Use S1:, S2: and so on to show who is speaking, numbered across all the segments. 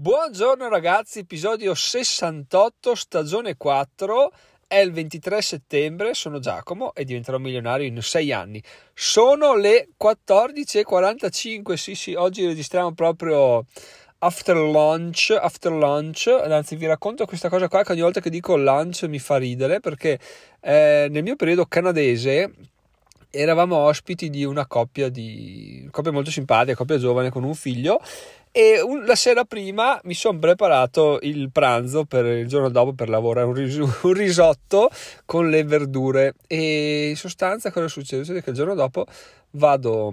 S1: Buongiorno ragazzi, episodio 68, stagione 4. È il 23 settembre, sono Giacomo e diventerò milionario in 6 anni. Sono le 14.45, sì sì, oggi registriamo proprio after lunch, after lunch, anzi vi racconto questa cosa qua che ogni volta che dico lunch mi fa ridere perché eh, nel mio periodo canadese eravamo ospiti di una coppia, di, una coppia molto simpatica, coppia giovane con un figlio e un, la sera prima mi sono preparato il pranzo per il giorno dopo per lavorare un, ris- un, risotto con le verdure e in sostanza cosa succede? Succede che il giorno dopo vado,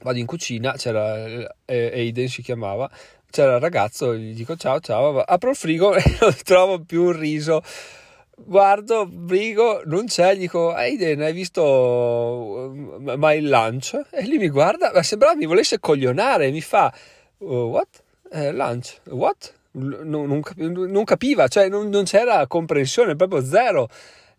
S1: vado in cucina, c'era eh, Aiden si chiamava, c'era il ragazzo, gli dico ciao ciao, apro il frigo e non trovo più un riso guardo, brigo, non c'è, gli dico, Aiden, hai visto uh, my lunch? E lui mi guarda, ma sembrava mi volesse coglionare, mi fa, uh, what? Eh, lunch, what? Non, non, non capiva, cioè non, non, c'era comprensione, proprio zero.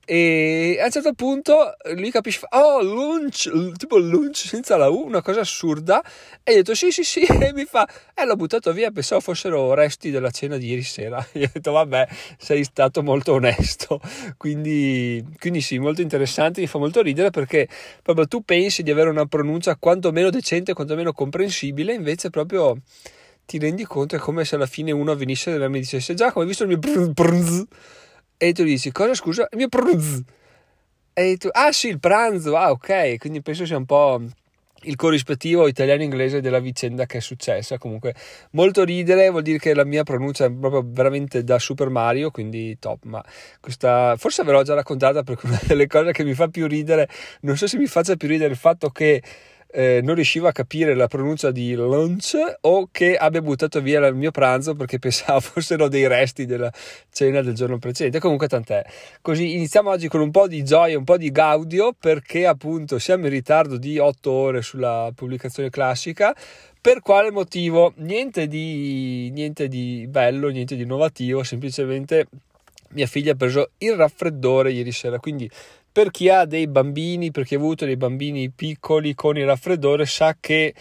S1: E a un certo punto lui capisce, oh, lunch, tipo lunch senza la U, una cosa assurda. E io ho detto, sì, sì, sì, e mi fa, eh, l'ho buttato via, pensavo fossero resti della cena di ieri sera. Io ho detto, vabbè, sei stato molto onesto. Quindi, quindi sì, molto interessante, mi fa molto ridere perché proprio tu pensi di avere una pronuncia quantomeno decente, quantomeno comprensibile, invece proprio ti rendi conto è come se alla fine uno venisse e mi dicesse, già, come hai visto il mio brz, brz e tu dici, cosa scusa? Il mio pranzo. E tu, ah sì, il pranzo, ah ok, quindi penso sia un po' il corrispettivo italiano-inglese della vicenda che è successa. Comunque, molto ridere, vuol dire che la mia pronuncia è proprio veramente da Super Mario, quindi top. Ma questa, forse ve l'ho già raccontata perché una delle cose che mi fa più ridere, non so se mi faccia più ridere il fatto che eh, non riuscivo a capire la pronuncia di lunch o che abbia buttato via il mio pranzo perché pensavo fossero dei resti della cena del giorno precedente. Comunque tant'è. Così iniziamo oggi con un po' di gioia, un po' di gaudio perché appunto siamo in ritardo di 8 ore sulla pubblicazione classica. Per quale motivo? Niente di, niente di bello, niente di innovativo, semplicemente mia figlia ha preso il raffreddore ieri sera, quindi per chi ha dei bambini, per chi ha avuto dei bambini piccoli con il raffreddore, sa che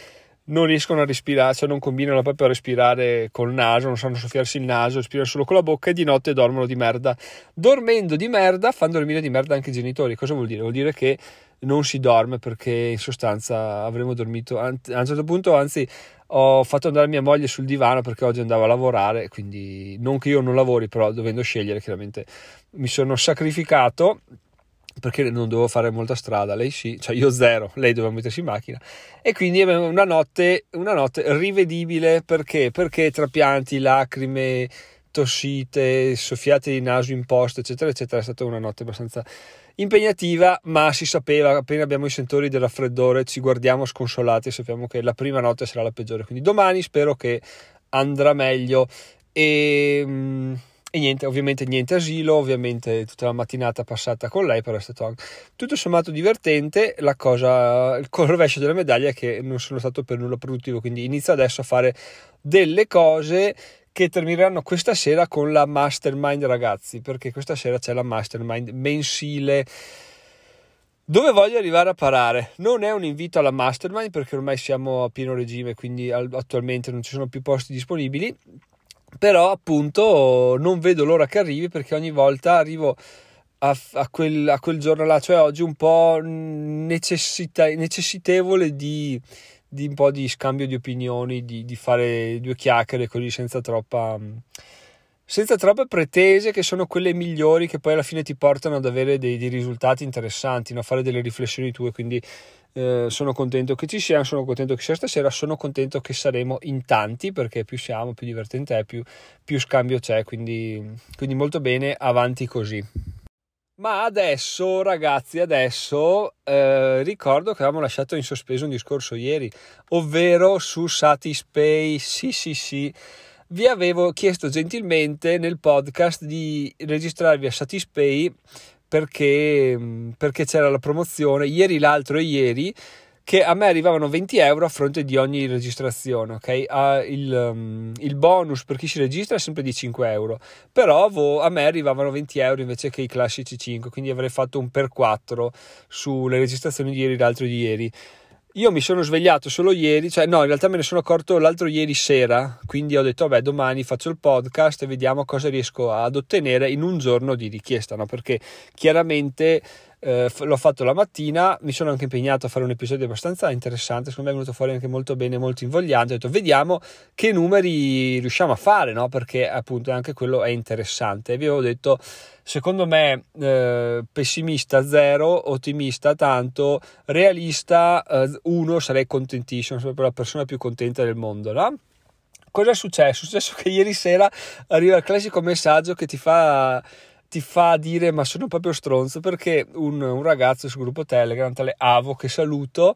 S1: non riescono a respirare, cioè non combinano proprio a respirare col naso, non sanno soffiarsi il naso, respirano solo con la bocca e di notte dormono di merda. Dormendo di merda fanno dormire di merda anche i genitori. Cosa vuol dire? Vuol dire che non si dorme perché in sostanza avremmo dormito a un certo punto, anzi ho fatto andare mia moglie sul divano perché oggi andavo a lavorare, quindi non che io non lavori, però dovendo scegliere chiaramente mi sono sacrificato perché non dovevo fare molta strada, lei sì, cioè io zero, lei doveva mettersi in macchina. E quindi una notte, una notte rivedibile. Perché? Perché tra pianti, lacrime, tossite, soffiate di naso in posto, eccetera, eccetera, è stata una notte abbastanza impegnativa, ma si sapeva, appena abbiamo i sentori del raffreddore, ci guardiamo sconsolati e sappiamo che la prima notte sarà la peggiore, quindi domani spero che andrà meglio. E... E niente, ovviamente niente asilo, ovviamente tutta la mattinata passata con lei, però è stato tutto sommato divertente. La cosa, il rovescio della medaglia è che non sono stato per nulla produttivo, quindi inizio adesso a fare delle cose che termineranno questa sera con la mastermind ragazzi, perché questa sera c'è la mastermind mensile. Dove voglio arrivare a parare? Non è un invito alla mastermind perché ormai siamo a pieno regime, quindi attualmente non ci sono più posti disponibili però appunto non vedo l'ora che arrivi perché ogni volta arrivo a, a, quel, a quel, giorno là, cioè oggi un po' necessitevole di, di, un po' di scambio di opinioni, di, di, fare due chiacchiere così senza troppa senza troppe pretese che sono quelle migliori che poi alla fine ti portano ad avere dei, dei risultati interessanti, no? a fare delle riflessioni tue, quindi eh, sono contento che ci siano, sono contento che sia stasera, sono contento che saremo in tanti perché più siamo, più divertente è, più, più scambio c'è, quindi, quindi molto bene, avanti così. Ma adesso, ragazzi, adesso eh, ricordo che avevamo lasciato in sospeso un discorso ieri, ovvero su Satispay. Sì, sì, sì. Vi avevo chiesto gentilmente nel podcast di registrarvi a Satispay perché, mm, perché c'era la promozione ieri, l'altro e ieri che a me arrivavano 20 euro a fronte di ogni registrazione, ok? Uh, il, um, il, bonus per chi si registra è sempre di 5 euro, però vo, a me arrivavano 20 euro invece che i classici 5, quindi avrei fatto un per 4 sulle registrazioni di ieri, l'altro di ieri. Io mi sono svegliato solo ieri, cioè no, in realtà me ne sono accorto l'altro ieri sera, quindi ho detto, vabbè, domani faccio il podcast e vediamo cosa riesco ad ottenere in un giorno di richiesta, no? Perché chiaramente eh, l'ho fatto la mattina, mi sono anche impegnato a fare un episodio abbastanza interessante, secondo me è venuto fuori anche molto bene, molto invogliante, ho detto, vediamo che numeri riusciamo a fare, no? Perché appunto anche quello è interessante. Vi avevo detto secondo me eh, pessimista 0, ottimista tanto, realista 1, eh, sarei contentissimo, sono proprio la persona più contenta del mondo, no? Cosa è successo? È successo che ieri sera arriva il classico messaggio che ti fa ti fa dire ma sono proprio stronzo perché un, un ragazzo sul gruppo Telegram, tale Avo che saluto,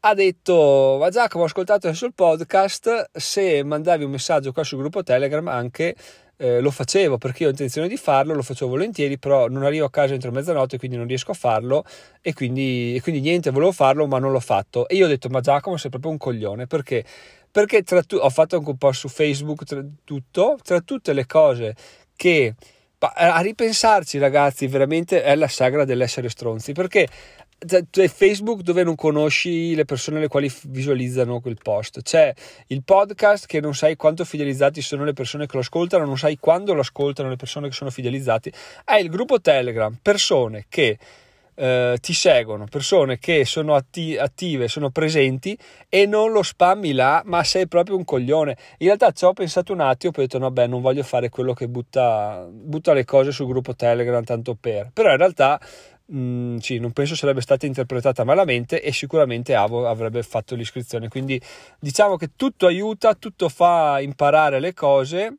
S1: ha detto ma Giacomo ho ascoltato adesso il podcast se mandavi un messaggio qua sul gruppo Telegram anche eh, lo facevo perché io ho intenzione di farlo, lo facevo volentieri, però non arrivo a casa entro mezzanotte, quindi non riesco a farlo e quindi, e quindi niente, volevo farlo ma non l'ho fatto. E io ho detto ma Giacomo sei proprio un coglione perché? Perché tu- ho fatto anche un po' su Facebook tra, tutto, tra tutte le cose che a ripensarci ragazzi veramente è la sagra dell'essere stronzi perché c'è Facebook dove non conosci le persone le quali visualizzano quel post, c'è il podcast che non sai quanto fidelizzati sono le persone che lo ascoltano, non sai quando lo ascoltano le persone che sono fidelizzati, hai il gruppo Telegram, persone che eh, ti seguono, persone che sono atti- attive, sono presenti e non lo spammi là, ma sei proprio un coglione. In realtà ci ho pensato un attimo, poi ho detto vabbè non voglio fare quello che butta, butta le cose sul gruppo Telegram tanto per, però in realtà Mm, sì, non penso sarebbe stata interpretata malamente e sicuramente Avo avrebbe fatto l'iscrizione. Quindi diciamo che tutto aiuta, tutto fa imparare le cose.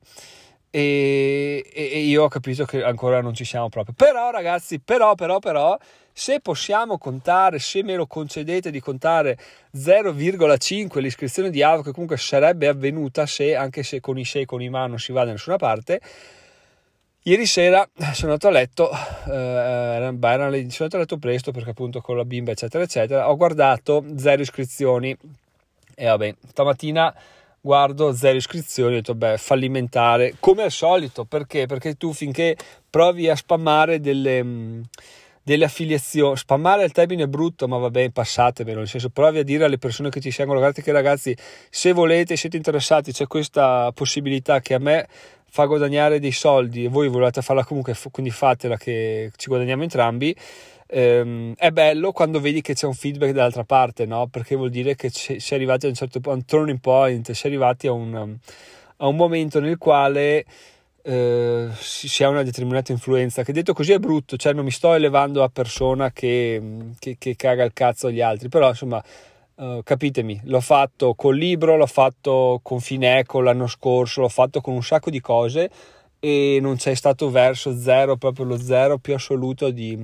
S1: E, e, io ho capito che ancora non ci siamo proprio. Però, ragazzi, però, però, però, se possiamo contare, se me lo concedete di contare 0,5 l'iscrizione di Avo, che comunque sarebbe avvenuta se, anche se con i se con i ma non si va da nessuna parte Ieri sera sono andato a letto, eh, beh, sono andato a letto presto perché appunto con la bimba eccetera eccetera, ho guardato zero iscrizioni e vabbè, stamattina guardo zero iscrizioni, ho detto beh fallimentare, come al solito, perché? Perché tu finché provi a spammare delle, delle affiliazioni, spammare il termine è brutto ma vabbè passatemelo, nel senso provi a dire alle persone che ti seguono, guardate che ragazzi se volete, siete interessati, c'è questa possibilità che a me fa guadagnare dei soldi e voi volete farla comunque, quindi fatela che ci guadagniamo entrambi. Ehm, è bello quando vedi che c'è un feedback dall'altra parte, no? Perché vuol dire che si è arrivati a un certo punto, un turning point, si è arrivati a un, a un momento nel quale eh, si ha una determinata influenza. Che detto così è brutto, cioè non mi sto elevando a persona che, che, che caga il cazzo agli altri, però insomma Uh, capitemi, l'ho fatto col libro, l'ho fatto con Fineco l'anno scorso, l'ho fatto con un sacco di cose e non c'è stato verso zero, proprio lo zero più assoluto di,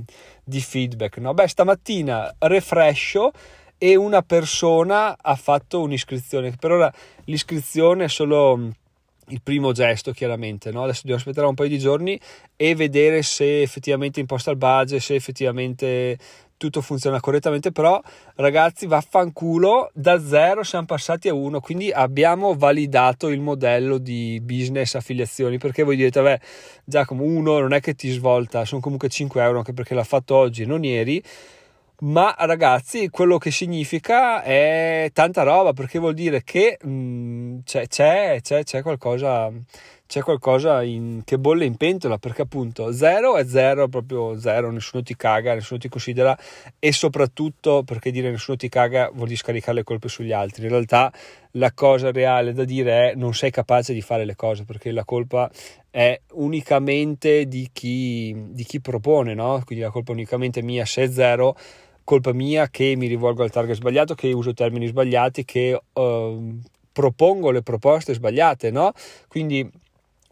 S1: di feedback. No? Beh, stamattina refrescio e una persona ha fatto un'iscrizione. Per ora l'iscrizione è solo mm, il primo gesto, chiaramente. No? Adesso devo aspettare un paio di giorni e vedere se effettivamente imposta il budget, se effettivamente tutto funziona correttamente, però ragazzi vaffanculo, da zero siamo passati a uno, quindi abbiamo validato il modello di business affiliazioni, perché voi direte, beh Giacomo, uno non è che ti svolta, sono comunque 5 euro anche perché l'ha fatto oggi, non ieri, ma ragazzi quello che significa è tanta roba, perché vuol dire che mh, mm, c'è, c'è, c'è, c'è qualcosa c'è qualcosa in, che bolle in pentola perché appunto zero è zero, proprio zero, nessuno ti caga, nessuno ti considera e soprattutto perché dire nessuno ti caga vuol dire scaricare le colpe sugli altri. In realtà la cosa reale da dire è non sei capace di fare le cose perché la colpa è unicamente di chi, di chi propone, no? quindi la colpa è unicamente mia se è zero colpa mia che mi rivolgo al target sbagliato, che uso termini sbagliati, che uh, propongo le proposte sbagliate, no? Quindi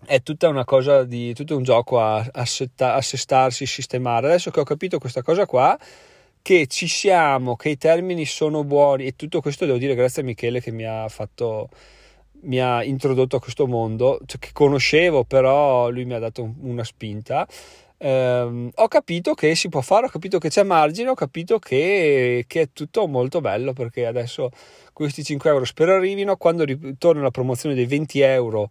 S1: è tutta una cosa di tutto un gioco a assetta, assestarsi, sistemare. Adesso che ho capito questa cosa qua, che ci siamo, che i termini sono buoni e tutto questo devo dire grazie a Michele che mi ha fatto mi ha introdotto a questo mondo, cioè che conoscevo, però lui mi ha dato una spinta. Eh, ho capito che si può fare, ho capito che c'è margine, ho capito che, che, è tutto molto bello perché adesso questi 5 euro spero arrivino. Quando ritorna la promozione dei 20 euro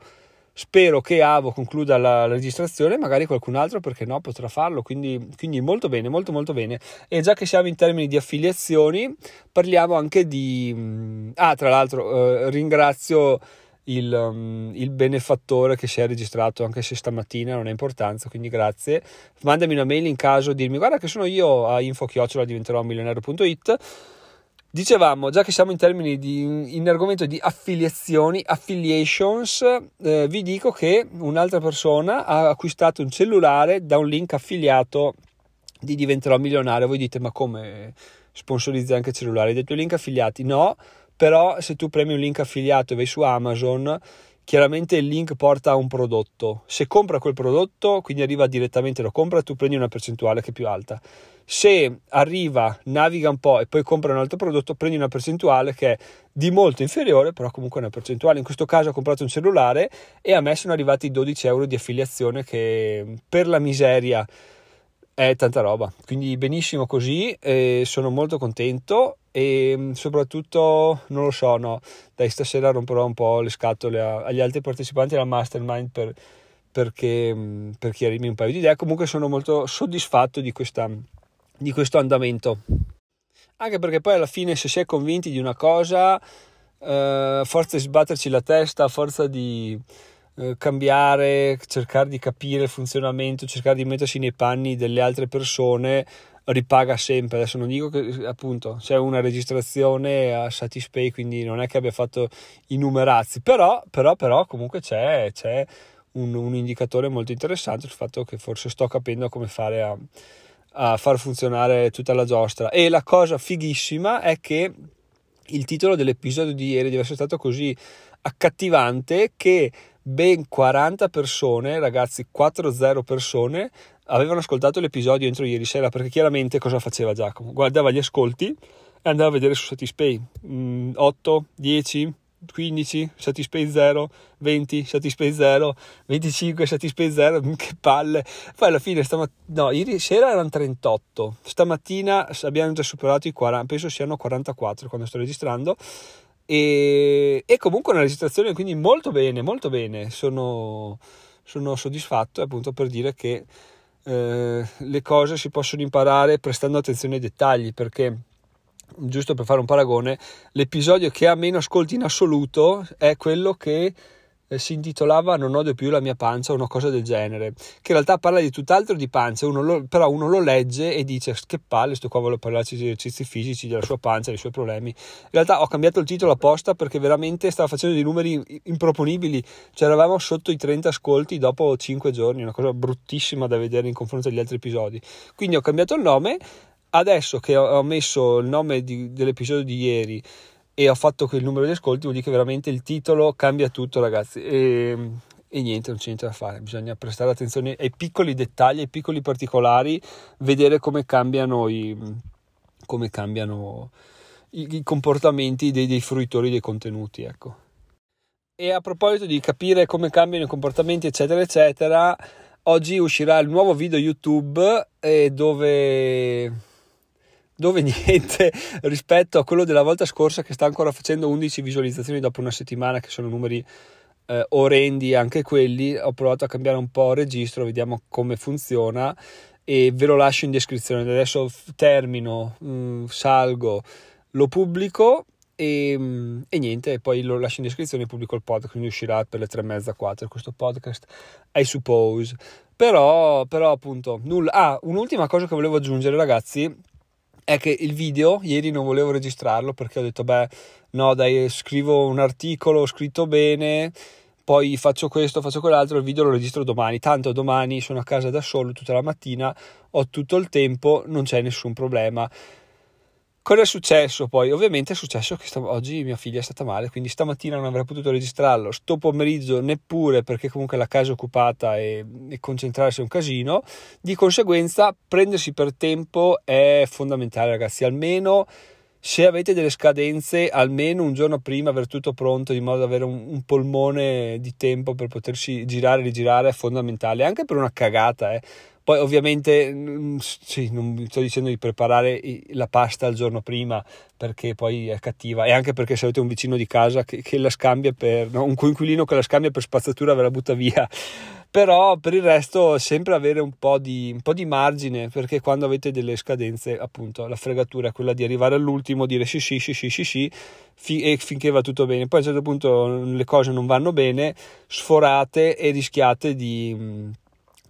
S1: Spero che Avo concluda la, la, registrazione, magari qualcun altro, perché no, potrà farlo. Quindi, quindi, molto bene, molto molto bene. E già che siamo in termini di affiliazioni, parliamo anche di... Mm, ah, tra l'altro, eh, ringrazio il, um, il, benefattore che si è registrato, anche se stamattina non ha importanza, quindi grazie. Mandami una mail in caso, dirmi guarda che sono io a info-chiocciola diventerò milionario.it Dicevamo, già che siamo in termini di in argomento di affiliazioni, affiliations, eh, vi dico che un'altra persona ha acquistato un cellulare da un link affiliato di Diventerò Milionario. Voi dite, ma come sponsorizzi anche cellulari? Dei tuoi link affiliati? No, però se tu premi un link affiliato e vai su Amazon, chiaramente il link porta a un prodotto. Se compra quel prodotto, quindi arriva direttamente, lo compra, tu prendi una percentuale che è più alta se arriva, naviga un po' e poi compra un altro prodotto, prendi una percentuale che è di molto inferiore, però comunque una percentuale. In questo caso ho comprato un cellulare e a me sono arrivati 12 euro di affiliazione che per la miseria è tanta roba. Quindi benissimo così, sono molto contento e soprattutto non lo so, no, dai stasera romperò un po' le scatole agli altri partecipanti alla mastermind per, perché, per chiarirmi un paio di idee. Comunque sono molto soddisfatto di questa di questo andamento. Anche perché poi alla fine se si è convinti di una cosa, eh, forza di sbatterci la testa, forza di eh, cambiare, cercare di capire il funzionamento, cercare di mettersi nei panni delle altre persone, ripaga sempre. Adesso non dico che appunto c'è una registrazione a Satispay, quindi non è che abbia fatto i numerazzi, però, però, però comunque c'è, c'è un, un indicatore molto interessante il fatto che forse sto capendo come fare a a far funzionare tutta la giostra. E la cosa fighissima è che il titolo dell'episodio di ieri deve essere stato così accattivante che ben 40 persone, ragazzi, 4-0 persone, avevano ascoltato l'episodio entro ieri sera perché chiaramente cosa faceva Giacomo? Guardava gli ascolti e andava a vedere su Satispay 8, 10, 15, Satispay 0, 20, Satispay 0, 25, Satispay 0, che palle. Poi alla fine, stamattina, no, ieri sera erano 38, stamattina abbiamo già superato i 40, penso siano 44 quando sto registrando. E, e comunque una registrazione quindi molto bene, molto bene. Sono, sono soddisfatto appunto per dire che eh, le cose si possono imparare prestando attenzione ai dettagli perché giusto per fare un paragone, l'episodio che ha meno ascolti in assoluto è quello che eh, si intitolava Non odio più la mia pancia o una cosa del genere, che in realtà parla di tutt'altro di pancia, uno lo, però uno lo legge e dice che palle, sto qua vuole parlarci di esercizi fisici, della sua pancia, dei suoi problemi. In realtà ho cambiato il titolo apposta perché veramente stava facendo dei numeri improponibili, cioè eravamo sotto i 30 ascolti dopo 5 giorni, una cosa bruttissima da vedere in confronto agli altri episodi. Quindi ho cambiato il nome, adesso che ho messo il nome di, dell'episodio di ieri e ho fatto quel numero di ascolti, vuol dire che veramente il titolo cambia tutto, ragazzi. E, e niente, non c'è niente da fare, bisogna prestare attenzione ai piccoli dettagli, ai piccoli particolari, vedere come cambiano i, come cambiano i, i comportamenti dei, dei, fruitori dei contenuti. Ecco. E a proposito di capire come cambiano i comportamenti, eccetera, eccetera, oggi uscirà il nuovo video YouTube eh, dove dove niente rispetto a quello della volta scorsa che sta ancora facendo 11 visualizzazioni dopo una settimana che sono numeri eh, orrendi anche quelli ho provato a cambiare un po' il registro vediamo come funziona e ve lo lascio in descrizione adesso termino mh, mm, salgo lo pubblico e, mm, e, niente, poi lo lascio in descrizione e pubblico il podcast, quindi uscirà per le tre e mezza, quattro questo podcast, I suppose. Però, però appunto, nulla. Ah, un'ultima cosa che volevo aggiungere, ragazzi, è che il video ieri non volevo registrarlo perché ho detto beh no dai scrivo un articolo ho scritto bene poi faccio questo faccio quell'altro il video lo registro domani. Tanto domani sono a casa da solo tutta la mattina ho tutto il tempo non c'è nessun problema Cosa è successo poi? Ovviamente è successo che st- oggi mia figlia è stata male, quindi stamattina non avrei potuto registrarlo, sto pomeriggio neppure perché comunque la casa è occupata e, e concentrarsi è un casino. Di conseguenza prendersi per tempo è fondamentale ragazzi, almeno se avete delle scadenze, almeno un giorno prima aver tutto pronto, di modo da avere un, un polmone di tempo per potersi girare e rigirare, è fondamentale, anche per una cagata. Eh. Poi ovviamente sì, non sto dicendo di preparare la pasta il giorno prima perché poi è cattiva e anche perché se avete un vicino di casa che, che la scambia per no, un coinquilino che la scambia per spazzatura ve la butta via. Però per il resto sempre avere un po, di, un po' di margine perché quando avete delle scadenze appunto la fregatura è quella di arrivare all'ultimo dire sì sì sì sì sì, sì fi- e finché va tutto bene. Poi a un certo punto le cose non vanno bene sforate e rischiate di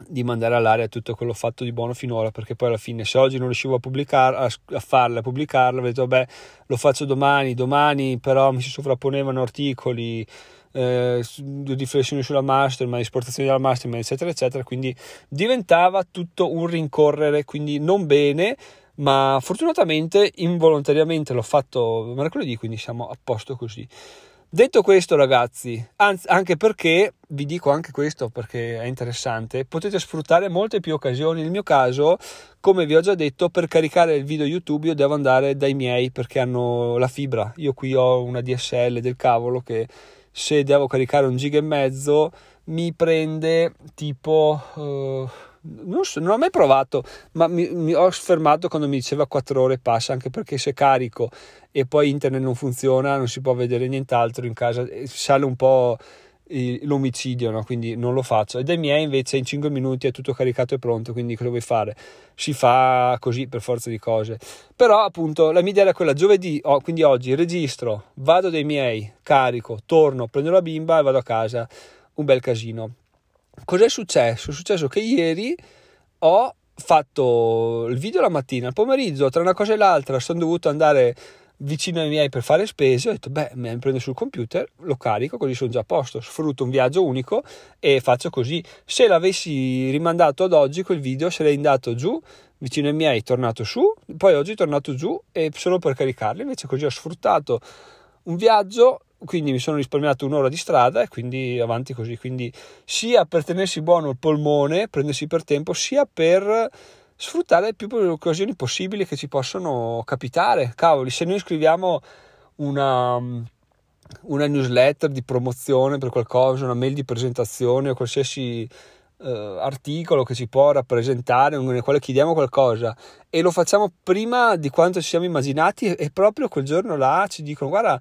S1: di mandare all'aria tutto quello fatto di buono finora perché poi alla fine se oggi non riuscivo a, pubblicar- a, farla, a pubblicarla, ho detto vabbè lo faccio domani, domani però mi si sovrapponevano articoli, eh, riflessioni sulla mastermind, esportazione della mastermind eccetera eccetera, quindi diventava tutto un rincorrere, quindi non bene ma fortunatamente involontariamente l'ho fatto mercoledì quindi siamo a posto così Detto questo, ragazzi, anzi, anche perché vi dico anche questo perché è interessante, potete sfruttare molte più occasioni. Nel mio caso, come vi ho già detto, per caricare il video YouTube io devo andare dai miei perché hanno la fibra. Io qui ho una DSL del cavolo che se devo caricare un giga e mezzo mi prende tipo. Uh, non, so, non, ho mai provato, ma mi, mi, ho fermato quando mi diceva 4 ore passa, anche perché se carico e poi internet non funziona, non si può vedere nient'altro in casa, sale un po' l'omicidio, no? quindi non lo faccio. E dai miei invece in 5 minuti è tutto caricato e pronto, quindi cosa vuoi fare? Si fa così per forza di cose. Però appunto la mia idea era quella, giovedì, oh, quindi oggi registro, vado dai miei, carico, torno, prendo la bimba e vado a casa, un bel casino Cos'è successo? È successo che ieri ho fatto il video la mattina, il pomeriggio, tra una cosa e l'altra, sono dovuto andare vicino ai miei per fare spese, ho detto beh, mi prendo sul computer, lo carico, così sono già a posto, sfrutto un viaggio unico e faccio così. Se l'avessi rimandato ad oggi quel video sarei andato giù vicino ai miei, tornato su, poi oggi tornato giù e solo per caricarli, invece così ho sfruttato un viaggio quindi mi sono risparmiato un'ora di strada e quindi avanti così. Quindi sia per tenersi buono il polmone, prendersi per tempo, sia per sfruttare più occasioni possibili che ci possono capitare. Cavoli, se noi scriviamo una, una newsletter di promozione per qualcosa, una mail di presentazione o qualsiasi uh, articolo che ci può rappresentare, nel quale chiediamo qualcosa e lo facciamo prima di quanto ci siamo immaginati e proprio quel giorno là ci dicono guarda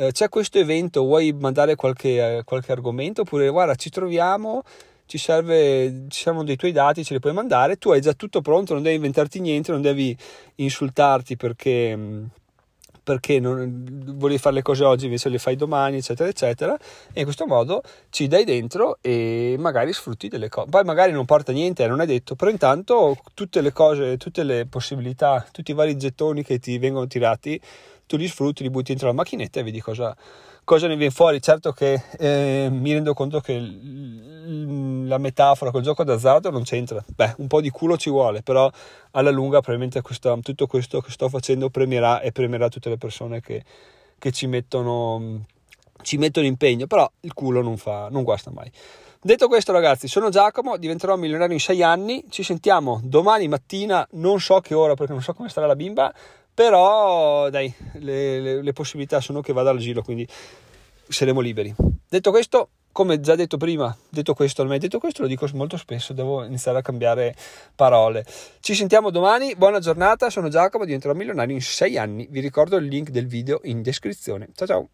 S1: eh, c'è questo evento, vuoi mandare qualche, eh, qualche argomento? Oppure guarda, ci troviamo, ci serve, ci servono dei tuoi dati, ce li puoi mandare, tu hai già tutto pronto, non devi inventarti niente, non devi insultarti perché mm, perché non, volevi fare le cose oggi invece le fai domani eccetera eccetera e in questo modo ci dai dentro e magari sfrutti delle cose poi magari non porta niente non è detto però intanto tutte le cose tutte le possibilità tutti i vari gettoni che ti vengono tirati tu li sfrutti, li butti dentro la macchinetta e vedi cosa, cosa ne viene fuori. Certo che eh, mi rendo conto che l- la metafora col gioco d'azzardo non c'entra. Beh, un po' di culo ci vuole, però alla lunga probabilmente questo, tutto questo che sto facendo premierà e premierà tutte le persone che, che ci mettono ci mettono impegno, però il culo non, fa, non guasta mai. Detto questo, ragazzi, sono Giacomo, diventerò milionario in sei anni. Ci sentiamo domani mattina, non so che ora perché non so come starà la bimba, però dai, le, le, le possibilità sono che vada al giro, quindi saremo liberi. Detto questo, come già detto prima, detto questo, ormai detto questo lo dico molto spesso, devo iniziare a cambiare parole. Ci sentiamo domani, buona giornata, sono Giacomo, diventerò milionario in 6 anni, vi ricordo il link del video in descrizione. Ciao ciao!